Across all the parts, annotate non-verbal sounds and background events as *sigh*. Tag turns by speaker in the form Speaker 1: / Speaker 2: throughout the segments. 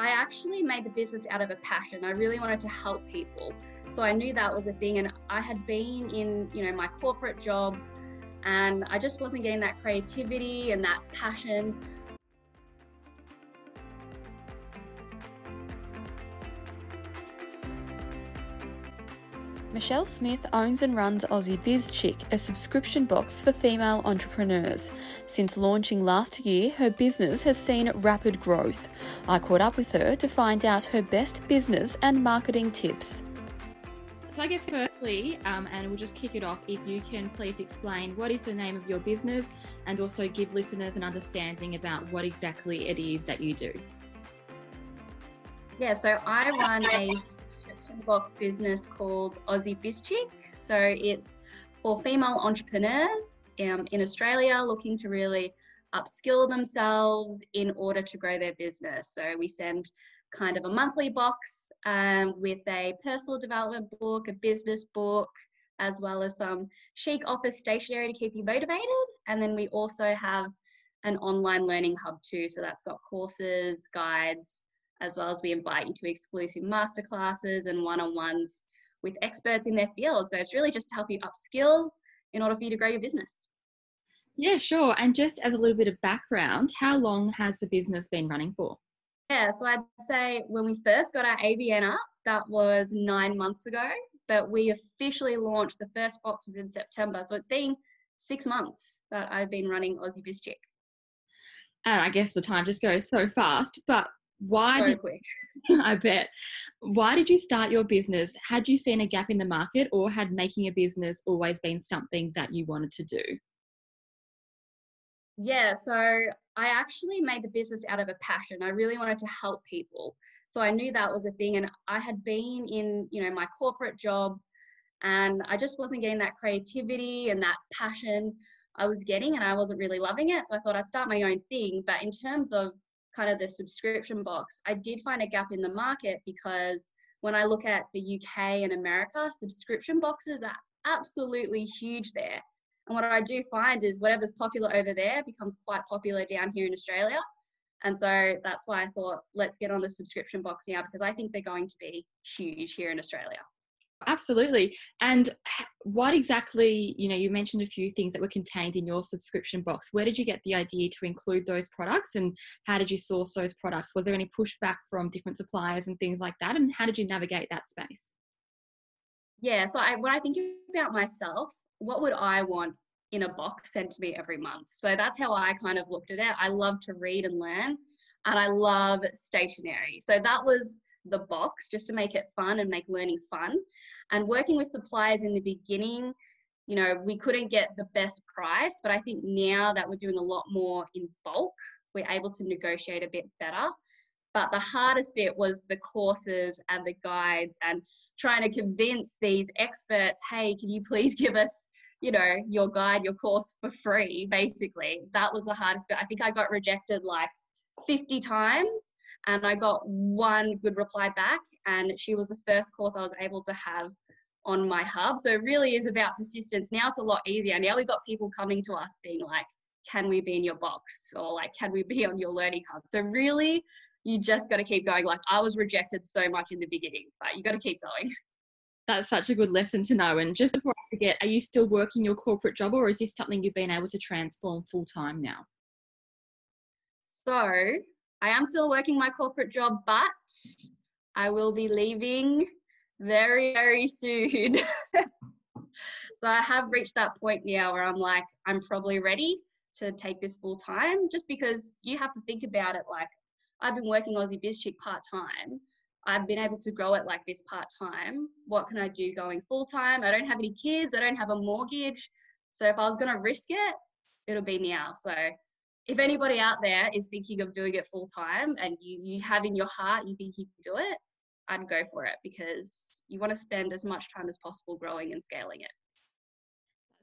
Speaker 1: I actually made the business out of a passion. I really wanted to help people. So I knew that was a thing and I had been in, you know, my corporate job and I just wasn't getting that creativity and that passion.
Speaker 2: Michelle Smith owns and runs Aussie Biz Chick, a subscription box for female entrepreneurs. Since launching last year, her business has seen rapid growth. I caught up with her to find out her best business and marketing tips.
Speaker 3: So, I guess firstly, um, and we'll just kick it off, if you can please explain what is the name of your business and also give listeners an understanding about what exactly it is that you do.
Speaker 1: Yeah, so I run a box business called Aussie BizChick. So it's for female entrepreneurs um, in Australia looking to really upskill themselves in order to grow their business. So we send kind of a monthly box um, with a personal development book, a business book, as well as some chic office stationery to keep you motivated. And then we also have an online learning hub too. So that's got courses, guides, as well as we invite you to exclusive masterclasses and one on ones with experts in their field. So it's really just to help you upskill in order for you to grow your business.
Speaker 3: Yeah, sure. And just as a little bit of background, how long has the business been running for?
Speaker 1: Yeah, so I'd say when we first got our ABN up, that was nine months ago, but we officially launched the first box was in September. So it's been six months that I've been running Aussie BizChick.
Speaker 3: And I guess the time just goes so fast. But why did
Speaker 1: quick. *laughs*
Speaker 3: I bet. Why did you start your business? Had you seen a gap in the market or had making a business always been something that you wanted to do?
Speaker 1: Yeah, so I actually made the business out of a passion. I really wanted to help people. So I knew that was a thing and I had been in, you know, my corporate job and I just wasn't getting that creativity and that passion I was getting and I wasn't really loving it. So I thought I'd start my own thing, but in terms of kind of the subscription box, I did find a gap in the market because when I look at the UK and America, subscription boxes are absolutely huge there. And what I do find is whatever's popular over there becomes quite popular down here in Australia. And so that's why I thought, let's get on the subscription box now because I think they're going to be huge here in Australia.
Speaker 3: Absolutely. And what exactly, you know, you mentioned a few things that were contained in your subscription box. Where did you get the idea to include those products and how did you source those products? Was there any pushback from different suppliers and things like that? And how did you navigate that space?
Speaker 1: Yeah, so I, when I think about myself, what would I want in a box sent to me every month? So that's how I kind of looked at it. I love to read and learn, and I love stationery. So that was the box just to make it fun and make learning fun. And working with suppliers in the beginning, you know, we couldn't get the best price, but I think now that we're doing a lot more in bulk, we're able to negotiate a bit better. But the hardest bit was the courses and the guides and trying to convince these experts, hey, can you please give us, you know, your guide, your course for free, basically. That was the hardest bit. I think I got rejected like 50 times and I got one good reply back, and she was the first course I was able to have on my hub. So it really is about persistence. Now it's a lot easier. Now we've got people coming to us being like, can we be in your box? Or like, can we be on your learning hub? So really, you just got to keep going. Like I was rejected so much in the beginning, but you got to keep going.
Speaker 3: That's such a good lesson to know. And just before I forget, are you still working your corporate job or is this something you've been able to transform full time now?
Speaker 1: So I am still working my corporate job, but I will be leaving very, very soon. *laughs* so I have reached that point now where I'm like, I'm probably ready to take this full time just because you have to think about it like I've been working Aussie Biz Chick part time. I've been able to grow it like this part time. What can I do going full time? I don't have any kids, I don't have a mortgage. So if I was going to risk it, it'll be now. So if anybody out there is thinking of doing it full time and you, you have in your heart you think you can do it, I'd go for it because you want to spend as much time as possible growing and scaling it.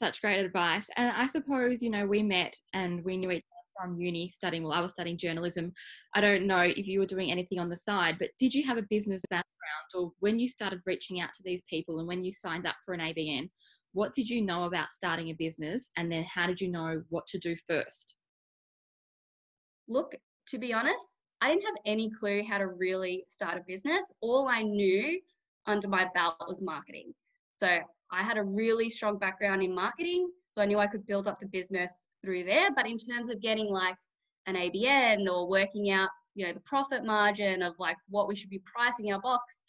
Speaker 3: Such great advice. And I suppose, you know, we met and we knew each other from uni studying, well, I was studying journalism. I don't know if you were doing anything on the side, but did you have a business background or when you started reaching out to these people and when you signed up for an ABN, what did you know about starting a business and then how did you know what to do first?
Speaker 1: Look, to be honest, I didn't have any clue how to really start a business. All I knew under my belt was marketing. So I had a really strong background in marketing. So I knew I could build up the business through there. But in terms of getting like an ABN or working out, you know, the profit margin of like what we should be pricing our box,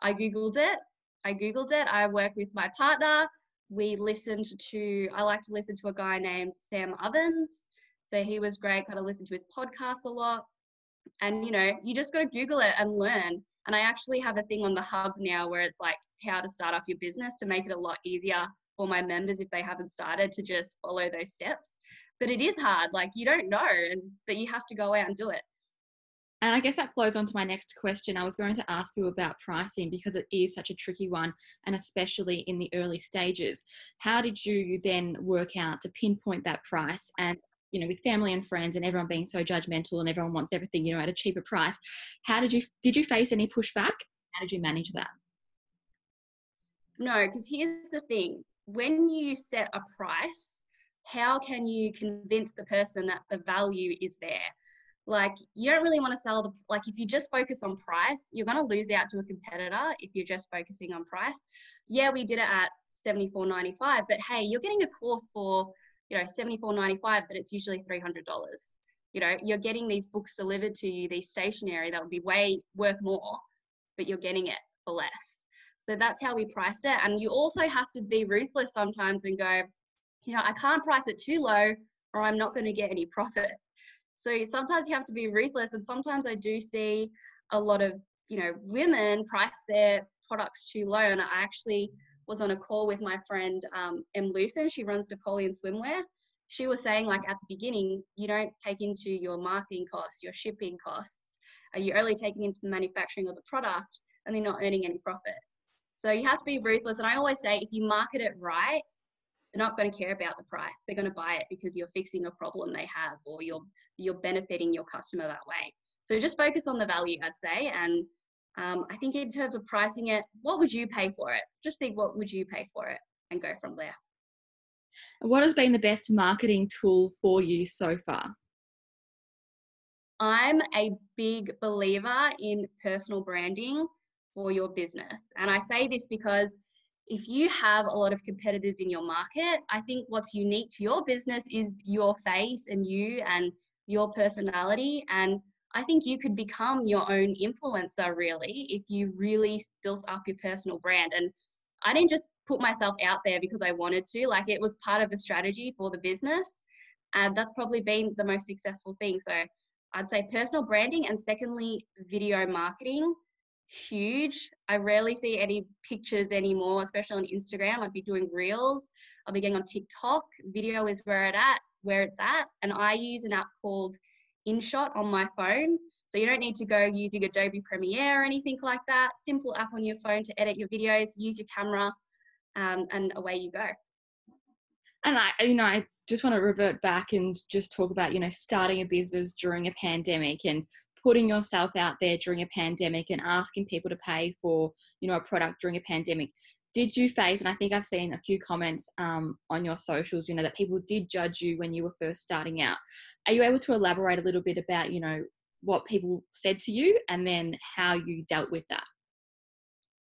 Speaker 1: I Googled it. I Googled it. I work with my partner. We listened to, I like to listen to a guy named Sam Ovens. So he was great, kind of listen to his podcast a lot. And, you know, you just got to Google it and learn. And I actually have a thing on the hub now where it's like how to start up your business to make it a lot easier for my members if they haven't started to just follow those steps. But it is hard. Like you don't know, and but you have to go out and do it.
Speaker 3: And I guess that flows on to my next question. I was going to ask you about pricing because it is such a tricky one, and especially in the early stages. How did you then work out to pinpoint that price? And you know, with family and friends and everyone being so judgmental and everyone wants everything, you know, at a cheaper price. How did you did you face any pushback? How did you manage that?
Speaker 1: No, because here's the thing: when you set a price, how can you convince the person that the value is there? like you don't really want to sell the like if you just focus on price you're going to lose out to a competitor if you're just focusing on price yeah we did it at 74.95 but hey you're getting a course for you know 74.95 but it's usually $300 you know you're getting these books delivered to you these stationery that would be way worth more but you're getting it for less. So that's how we priced it. And you also have to be ruthless sometimes and go you know i can't price it too low or i'm not going to get any profit. So sometimes you have to be ruthless, and sometimes I do see a lot of you know women price their products too low. And I actually was on a call with my friend um, M. Lucen. She runs Napoleon Swimwear. She was saying like at the beginning, you don't take into your marketing costs, your shipping costs. Are you only taking into the manufacturing of the product, and they're not earning any profit. So you have to be ruthless. And I always say, if you market it right, they're not going to care about the price. They're going to buy it because you're fixing a problem they have or you're you're benefiting your customer that way. So just focus on the value, I'd say. And um, I think in terms of pricing it, what would you pay for it? Just think what would you pay for it and go from there.
Speaker 3: What has been the best marketing tool for you so far?
Speaker 1: I'm a big believer in personal branding for your business. And I say this because if you have a lot of competitors in your market, I think what's unique to your business is your face and you and your personality. And I think you could become your own influencer really if you really built up your personal brand. And I didn't just put myself out there because I wanted to, like it was part of a strategy for the business. And that's probably been the most successful thing. So I'd say personal branding and secondly, video marketing huge. I rarely see any pictures anymore, especially on Instagram. I'd be doing reels. I'll be getting on TikTok. Video is where it at, where it's at. And I use an app called InShot on my phone. So you don't need to go using Adobe Premiere or anything like that. Simple app on your phone to edit your videos, use your camera, um, and away you go.
Speaker 3: And I, you know, I just want to revert back and just talk about, you know, starting a business during a pandemic and putting yourself out there during a pandemic and asking people to pay for you know a product during a pandemic did you face and i think i've seen a few comments um, on your socials you know that people did judge you when you were first starting out are you able to elaborate a little bit about you know what people said to you and then how you dealt with that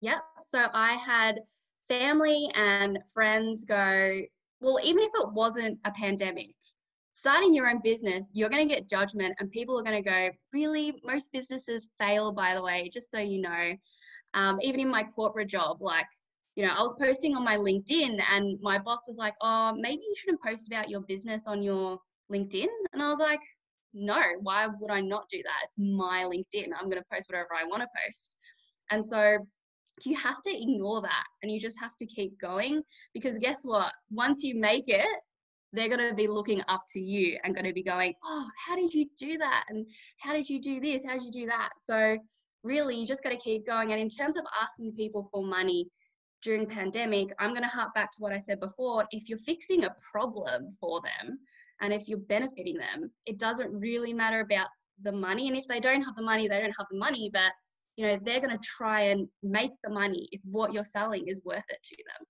Speaker 1: yep so i had family and friends go well even if it wasn't a pandemic starting your own business, you're going to get judgment, and people are going to go, Really? Most businesses fail, by the way, just so you know. Um, even in my corporate job, like, you know, I was posting on my LinkedIn, and my boss was like, Oh, maybe you shouldn't post about your business on your LinkedIn. And I was like, No, why would I not do that? It's my LinkedIn. I'm going to post whatever I want to post. And so you have to ignore that and you just have to keep going because guess what? Once you make it, they're going to be looking up to you and going to be going, oh, how did you do that? And how did you do this? How did you do that? So really, you just got to keep going. And in terms of asking people for money during pandemic, I'm going to harp back to what I said before. If you're fixing a problem for them and if you're benefiting them, it doesn't really matter about the money. And if they don't have the money, they don't have the money. But you know, they're going to try and make the money if what you're selling is worth it to them.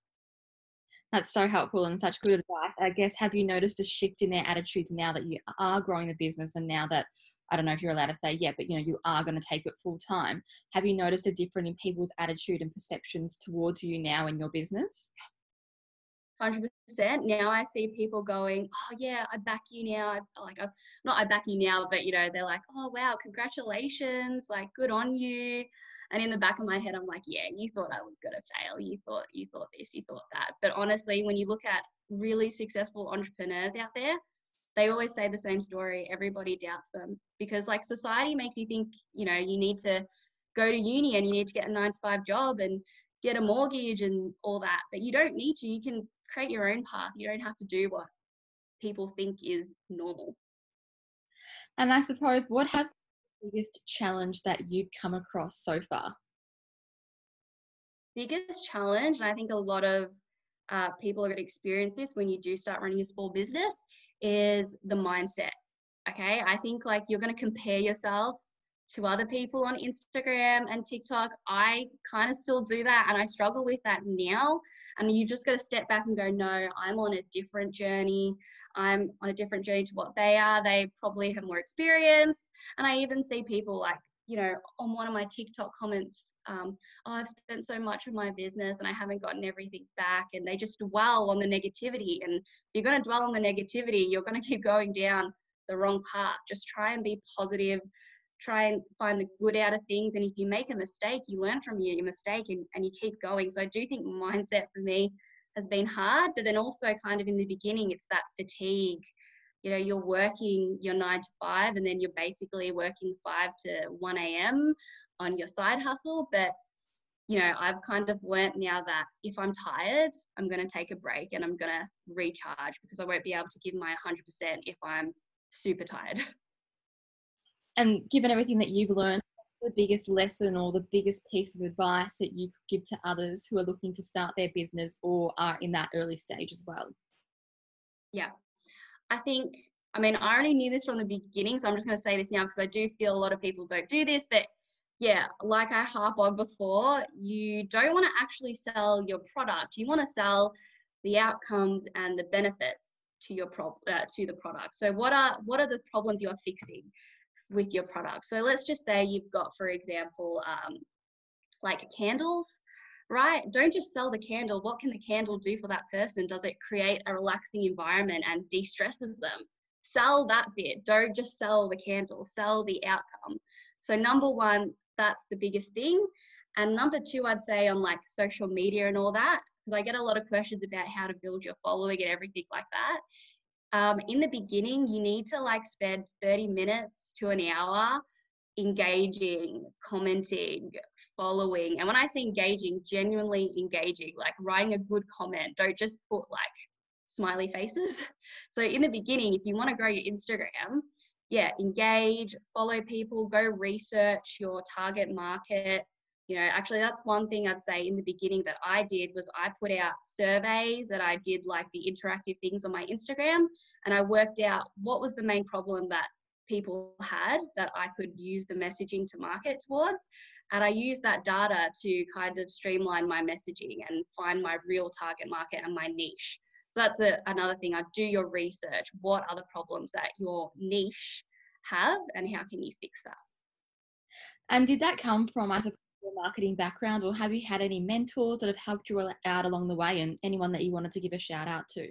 Speaker 3: That's so helpful and such good advice. I guess, have you noticed a shift in their attitudes now that you are growing the business and now that, I don't know if you're allowed to say yet, but you know, you are going to take it full time. Have you noticed a difference in people's attitude and perceptions towards you now in your business?
Speaker 1: 100% now i see people going oh yeah i back you now I, like i'm not i back you now but you know they're like oh wow congratulations like good on you and in the back of my head, I'm like, yeah, you thought I was going to fail. You thought, you thought this, you thought that. But honestly, when you look at really successful entrepreneurs out there, they always say the same story. Everybody doubts them because like society makes you think, you know, you need to go to uni and you need to get a nine to five job and get a mortgage and all that. But you don't need to. You can create your own path. You don't have to do what people think is normal.
Speaker 3: And I suppose what has the biggest challenge that you've come across so far?
Speaker 1: Biggest challenge, and I think a lot of uh, people are going to experience this when you do start running a small business, is the mindset. Okay, I think like you're going to compare yourself to other people on Instagram and TikTok. I kind of still do that and I struggle with that now. And you just got to step back and go, no, I'm on a different journey. I'm on a different journey to what they are. They probably have more experience. And I even see people like, you know, on one of my TikTok comments, um, oh, I've spent so much of my business and I haven't gotten everything back. And they just dwell on the negativity. And if you're going to dwell on the negativity, you're going *laughs* to keep going down the wrong path. Just try and be positive try and find the good out of things. And if you make a mistake, you learn from your, mistake and, and you keep going. So I do think mindset for me has been hard, but then also kind of in the beginning, it's that fatigue. You know, you're working your nine to five, and then you're basically working five to 1 a.m. on your side hustle. But, you know, I've kind of learnt now that if I'm tired, I'm going to take a break and I'm going to recharge because I won't be able to give my 100% if I'm super tired. *laughs*
Speaker 3: and given everything that you've learned, what's the biggest lesson or the biggest piece of advice that you could give to others who are looking to start their business or are in that early stage as well?
Speaker 1: Yeah, I think, I mean, I already knew this from the beginning, so I'm just going to say this now because I do feel a lot of people don't do this, but yeah, like I harp on before, you don't want to actually sell your product. You want to sell the outcomes and the benefits to your pro- uh, to the product. So what are what are the problems you are fixing? with your product. So let's just say you've got, for example, um, like candles, right? Don't just sell the candle. What can the candle do for that person? Does it create a relaxing environment and de stresses them? Sell that bit. Don't just sell the candle, sell the outcome. So, number one, that's the biggest thing. And number two, I'd say on like social media and all that, because I get a lot of questions about how to build your following and everything like that um, in the beginning, you need to like spend 30 minutes to an hour engaging, commenting, following. And when I say engaging, genuinely engaging, like writing a good comment. Don't just put like smiley faces. *laughs* So in the beginning, if you want to grow your Instagram, yeah, engage, follow people, go research your target market, you know actually that's one thing i'd say in the beginning that i did was i put out surveys and i did like the interactive things on my instagram and i worked out what was the main problem that people had that i could use the messaging to market towards. And i used that data to kind of streamline my messaging and find my real target market and my niche. So that's a, another thing. I do your research what are the problems that your niche have and how can you fix that?
Speaker 3: And did that come from, I suppose, marketing background, or have you had any mentors that have helped you out along the way and anyone that you wanted to give a shout out to?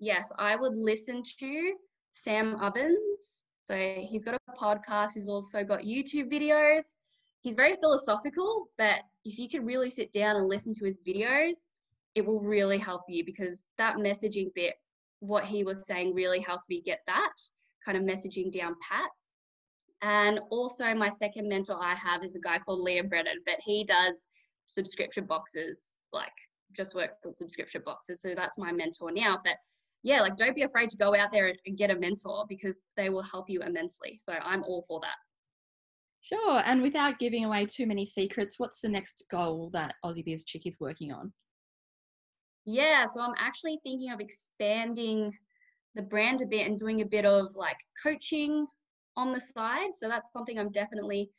Speaker 1: Yes, I would listen to Sam Ovens. So he's got a podcast, he's also got YouTube videos. He's very philosophical, but if you can really sit down and listen to his videos, it will really help you because that messaging bit, what he was saying, really helped me get that kind of messaging down pat. And also, my second mentor I have is a guy called Liam Brennan, but he does subscription boxes, like just works on subscription boxes. So that's my mentor now. But yeah, like don't be afraid to go out there and get a mentor because they will help you immensely. So I'm all for that.
Speaker 3: Sure. And without giving away too many secrets, what's the next goal that Aussie Biz Chick is working on?
Speaker 1: Yeah, so I'm actually thinking of expanding the brand a bit and doing a bit of like coaching on the side. So that's something I'm definitely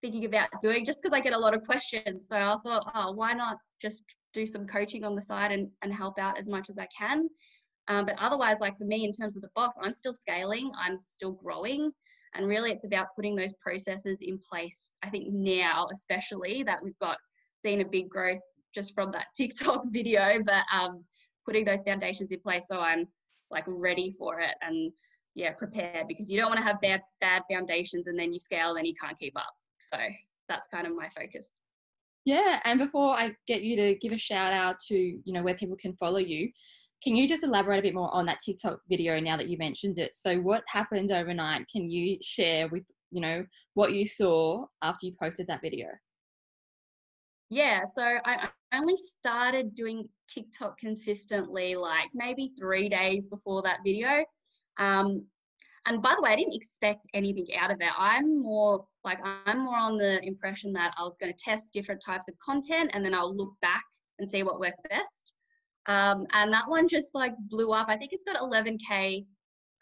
Speaker 1: thinking about doing just because I get a lot of questions. So I thought, oh, why not just do some coaching on the side and, and help out as much as I can. Um, but otherwise, like for me, in terms of the box, I'm still scaling, I'm still growing. And really, it's about putting those processes in place. I think now, especially that we've got seen a big growth just from that *laughs* TikTok video, but um, putting those foundations in place so I'm like ready for it and yeah, prepared because you don't want to have bad bad foundations and then you scale and you can't keep up. So that's kind of my focus.
Speaker 3: Yeah, and before I get you to give a shout out to you know where people can follow you, can you just elaborate a bit more on that TikTok video now that you mentioned it? So what happened overnight? Can you share with you know what you saw after you posted that video?
Speaker 1: Yeah, so I only started doing TikTok consistently like maybe three days before that video. Um, and by the way, I didn't expect anything out of it. I'm more like I'm more on the impression that I was going to test different types of content and then I'll look back and see what works best. Um, and that one just like blew up. I think it's got 11k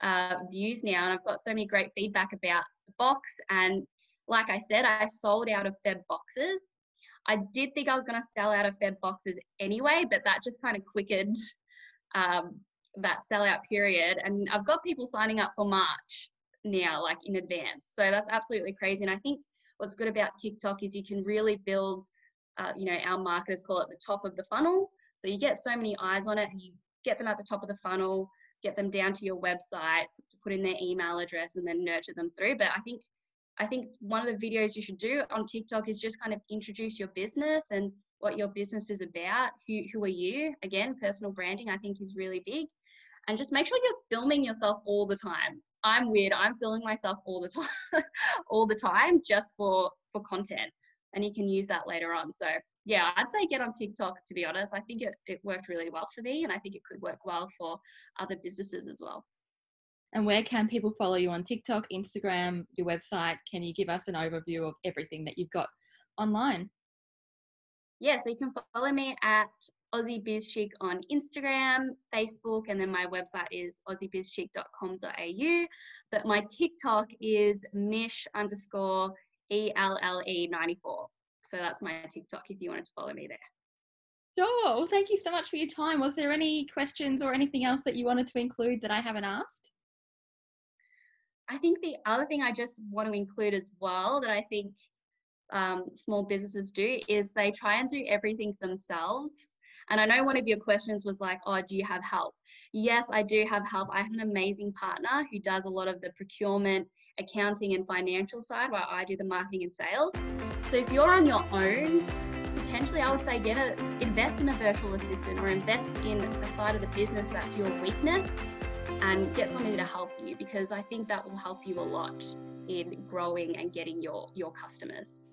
Speaker 1: uh, views now, and I've got so many great feedback about the box. And like I said, I sold out of Feb boxes. I did think I was going to sell out of Feb boxes anyway, but that just kind of quickened um, that sellout period. And I've got people signing up for March now, like in advance. So that's absolutely crazy. And I think what's good about TikTok is you can really build, uh, you know, our marketers call it the top of the funnel. So you get so many eyes on it and you get them at the top of the funnel, get them down to your website, put in their email address and then nurture them through. But I think I think one of the videos you should do on TikTok is just kind of introduce your business and what your business is about. Who who are you? Again, personal branding I think is really big. And just make sure you're filming yourself all the time. I'm weird. I'm filming myself all the time, *laughs* all the time, just for for content. And you can use that later on. So yeah, I'd say get on TikTok. To be honest, I think it it worked really well for me, and I think it could work well for other businesses as well.
Speaker 3: And where can people follow you on TikTok, Instagram, your website? Can you give us an overview of everything that you've got online?
Speaker 1: Yeah, so you can follow me at Aussie Biz Chic on Instagram, Facebook, and then my website is aussiebizchic.com.au. But my TikTok is Mish underscore E L L E 94. So that's my TikTok if you wanted to follow me there.
Speaker 3: Sure. Well, thank you so much for your time. Was there any questions or anything else that you wanted to include that I haven't asked?
Speaker 1: I think the other thing I just want to include as well that I think um, small businesses do is they try and do everything themselves. And I know one of your questions was like, oh, do you have help? Yes, I do have help. I have an amazing partner who does a lot of the procurement, accounting, and financial side while I do the marketing and sales. So if you're on your own, potentially I would say get a invest in a virtual assistant or invest in the side of the business that's your weakness and get somebody to help you because I think that will help you a lot in growing and getting your your customers.